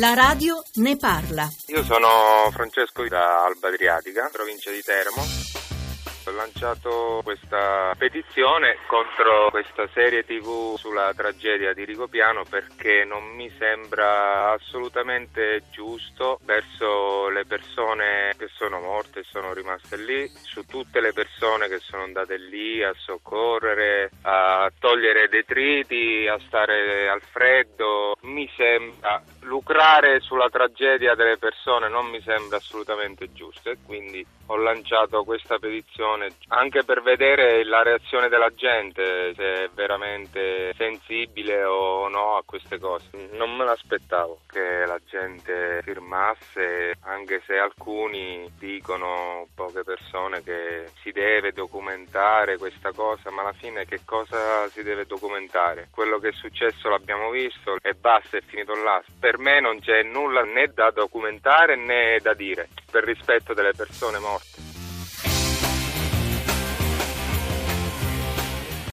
La radio ne parla. Io sono Francesco da Alba Adriatica, provincia di Teramo. Ho lanciato questa petizione contro questa serie tv sulla tragedia di Rigopiano perché non mi sembra assolutamente giusto verso le persone che sono morte e sono rimaste lì, su tutte le persone che sono andate lì a soccorrere, a togliere detriti, a stare al freddo. Mi sembra lucrare sulla tragedia delle persone non mi sembra assolutamente giusto e quindi ho lanciato questa petizione anche per vedere la reazione della gente, se è veramente sensibile o no a queste cose. Non me l'aspettavo che la gente firmasse, anche se alcuni dicono, poche persone, che si deve documentare questa cosa, ma alla fine che cosa si deve documentare? Quello che è successo l'abbiamo visto e basta, è finito là. Per me non c'è nulla né da documentare né da dire, per rispetto delle persone morte.